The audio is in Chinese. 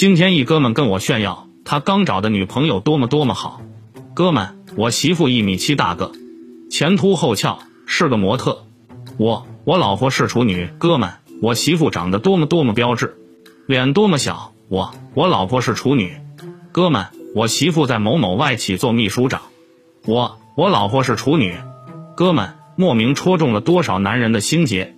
今天一哥们跟我炫耀，他刚找的女朋友多么多么好。哥们，我媳妇一米七大，个前凸后翘，是个模特。我我老婆是处女，哥们，我媳妇长得多么多么标致，脸多么小。我我老婆是处女，哥们，我媳妇在某某外企做秘书长。我我老婆是处女，哥们，莫名戳中了多少男人的心结。